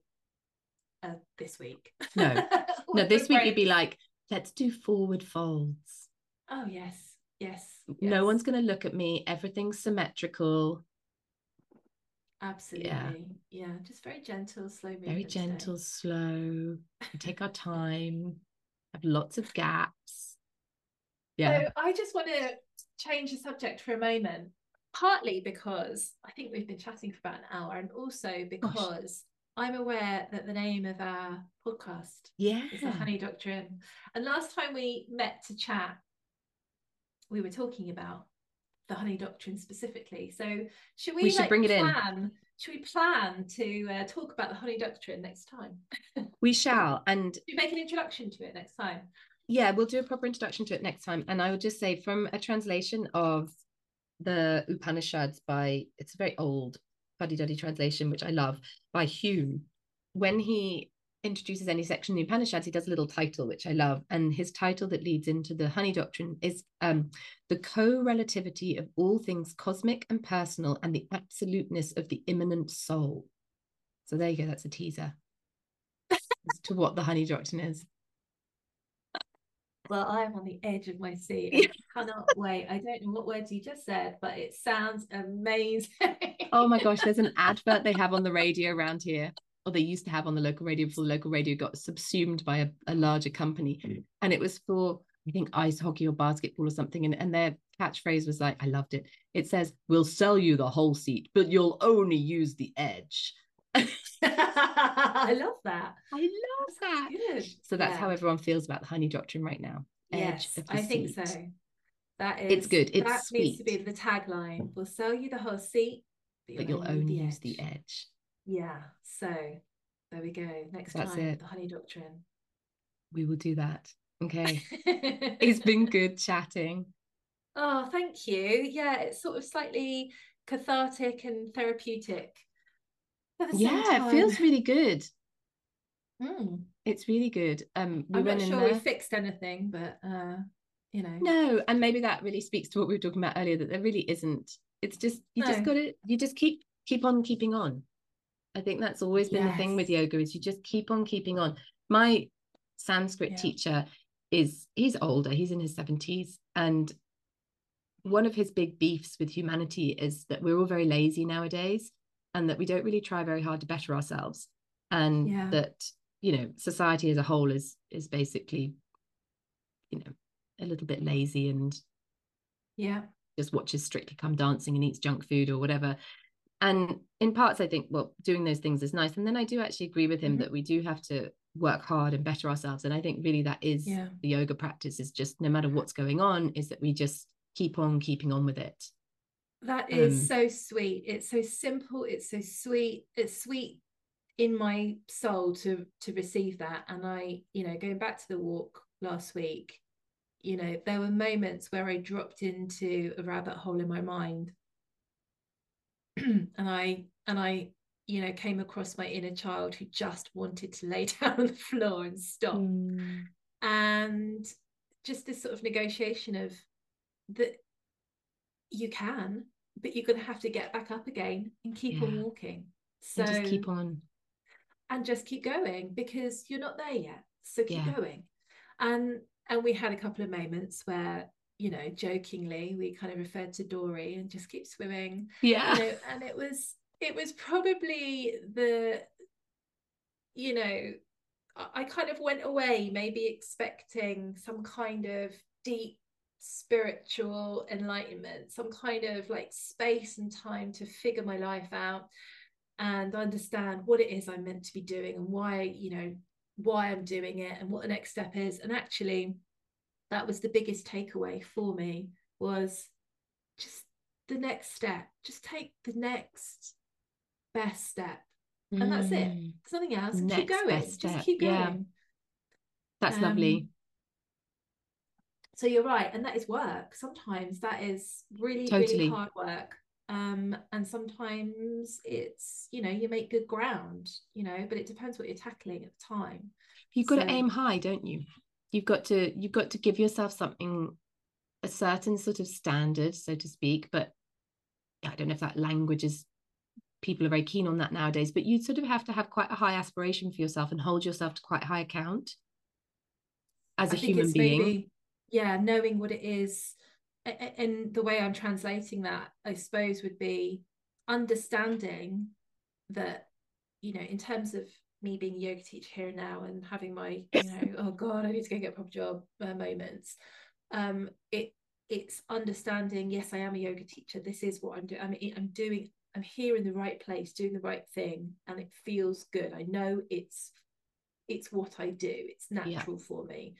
uh, this week. No. No, this week you'd be like, let's do forward folds. Oh yes, yes. No yes. one's going to look at me. Everything's symmetrical, absolutely. Yeah. just very gentle, slow movement. very today. gentle, slow. We take our time, have lots of gaps. Yeah. So I just want to change the subject for a moment, partly because I think we've been chatting for about an hour, and also because I'm aware that the name of our podcast Yeah. is the Honey Doctrine. And last time we met to chat, we were talking about the Honey Doctrine specifically. So should we, We should like, bring it in. plan? Should we plan to uh, talk about the Honey Doctrine next time? We shall. And Should we make an introduction to it next time? yeah, we'll do a proper introduction to it next time. And I would just say, from a translation of the Upanishads by, it's a very old fuddy duddy translation, which I love, by Hume. When he introduces any section in the Upanishads, he does a little title, which I love. And his title that leads into the honey doctrine is um, The Co Relativity of All Things Cosmic and Personal and the Absoluteness of the Immanent Soul. So there you go, that's a teaser as to what the honey doctrine is. Well, I am on the edge of my seat. I cannot wait. I don't know what words you just said, but it sounds amazing. Oh my gosh, there's an advert they have on the radio around here, or they used to have on the local radio before the local radio got subsumed by a, a larger company. Mm. And it was for, I think, ice hockey or basketball or something. And, and their catchphrase was like, I loved it. It says, We'll sell you the whole seat, but you'll only use the edge. I love that. I love that. Good. So that's Yeah. how everyone feels about the honey doctrine right now. Edge Yes, the I think seat. so. That is It's good. It's that needs to be the tagline. We'll sell you the whole seat, But you'll only use the edge. Yeah. So there we go. Next That's time, it. the honey doctrine. We will do that. Okay. it's been good chatting. Oh, thank you. Yeah, it's sort of slightly cathartic and therapeutic yeah it feels really good. Mm. it's really good. Um we i'm not sure we fixed anything but uh you know. No and maybe that really speaks to what we were talking about earlier that there really isn't. It's just you no. just got to you just keep keep on keeping on. I think that's always been yes. the thing with yoga is you just keep on keeping on. My sanskrit yeah. teacher is he's older he's in his 70s and one of his big beefs with humanity is that we're all very lazy nowadays and that we don't really try very hard to better ourselves and yeah. that you know society as a whole is is basically you know a little bit lazy and yeah just watches strictly come dancing and eats junk food or whatever and in parts i think well doing those things is nice and then i do actually agree with him mm-hmm. that we do have to work hard and better ourselves and i think really that is yeah. the yoga practice is just no matter what's going on is that we just keep on keeping on with it that is um, so sweet. It's so simple. It's so sweet. It's sweet in my soul to to receive that. And i you know going back to the walk last week you know there were moments where i dropped into a rabbit hole in my mind. And i and i you know came across my inner child who just wanted to lay down on the floor and stop. Mm. and just this sort of negotiation of that you can but you're going to have to get back up again and keep yeah. on walking so and just keep on and just keep going because you're not there yet so keep yeah. going and and we had a couple of moments where you know jokingly we kind of referred to dory and just keep swimming yeah you know, and it was it was probably the you know I kind of went away maybe expecting some kind of deep spiritual enlightenment, some kind of like space and time to figure my life out and understand what it is I'm meant to be doing and why, you know, why I'm doing it and what the next step is. And actually, that was the biggest takeaway for me was just the next step. Just take the next best step. And that's it. Mm. Nothing else. Next keep going. Just keep going. Yeah. That's um, lovely so you're right and that is work. Sometimes that is really totally. really hard work um, and sometimes it's you know you make good ground you know but it depends what you're tackling at the time. You've got so, to aim high don't you? You've got to you've got to give yourself something a certain sort of standard so to speak but i don't know if that language is people are very keen on that nowadays but you sort of have to have quite a high aspiration for yourself and hold yourself to quite high account as a human being maybe, yeah knowing what it is and the way i'm translating that i suppose would be understanding that you know in terms of me being a yoga teacher here and now and having my you know oh god i need to go get a proper job uh, moments um it it's understanding yes i am a yoga teacher. This is what i'm doing i'm, I'm doing i'm here in the right place doing the right thing and it feels good. I know it's it's what i do. It's natural yeah. for me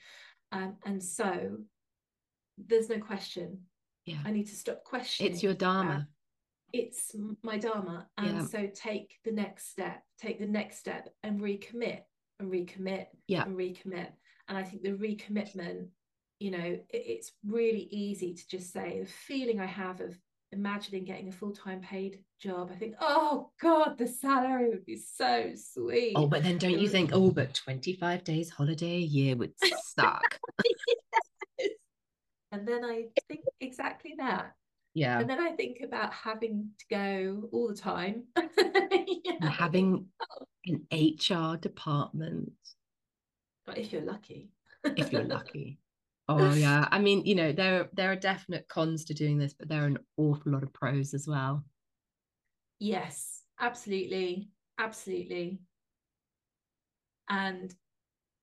um, and so there's no question. Yeah. I need to stop questioning. It's your dharma. It's my dharma. And yeah. so take the next step, take the next step and recommit and recommit yeah. and recommit. And I think the recommitment, you know, it, it's really easy to just say the feeling I have of imagining getting a full-time paid job. I think oh god the salary would be so sweet. Oh but then don't you think oh but 25 days holiday a year would suck. Yes. and then i think exactly that. Yeah. And then i think about having to go all the time. Yeah. having oh. an hr department. But if you're lucky. If you're lucky Oh yeah. I mean, you know, there are there are definite cons to doing this, but there are an awful lot of pros as well. Yes, absolutely. Absolutely. And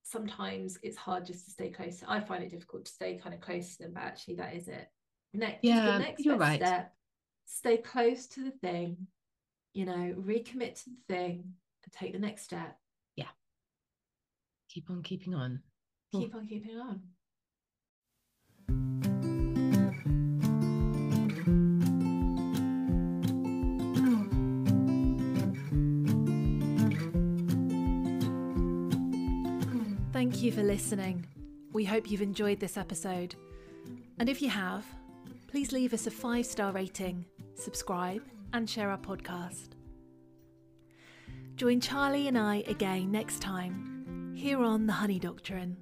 sometimes it's hard just to stay close. I find it difficult to stay kind of close to them, but actually that is it. Next, yeah, next you're right. Step, stay close to the thing, you know, recommit to the thing and take the next step. Yeah. Keep on keeping on. Keep on keeping on. Thank you for listening. We hope you've enjoyed this episode. And if you have, please leave us a five star rating, subscribe, and share our podcast. Join Charlie and I again next time here on The Honey Doctrine.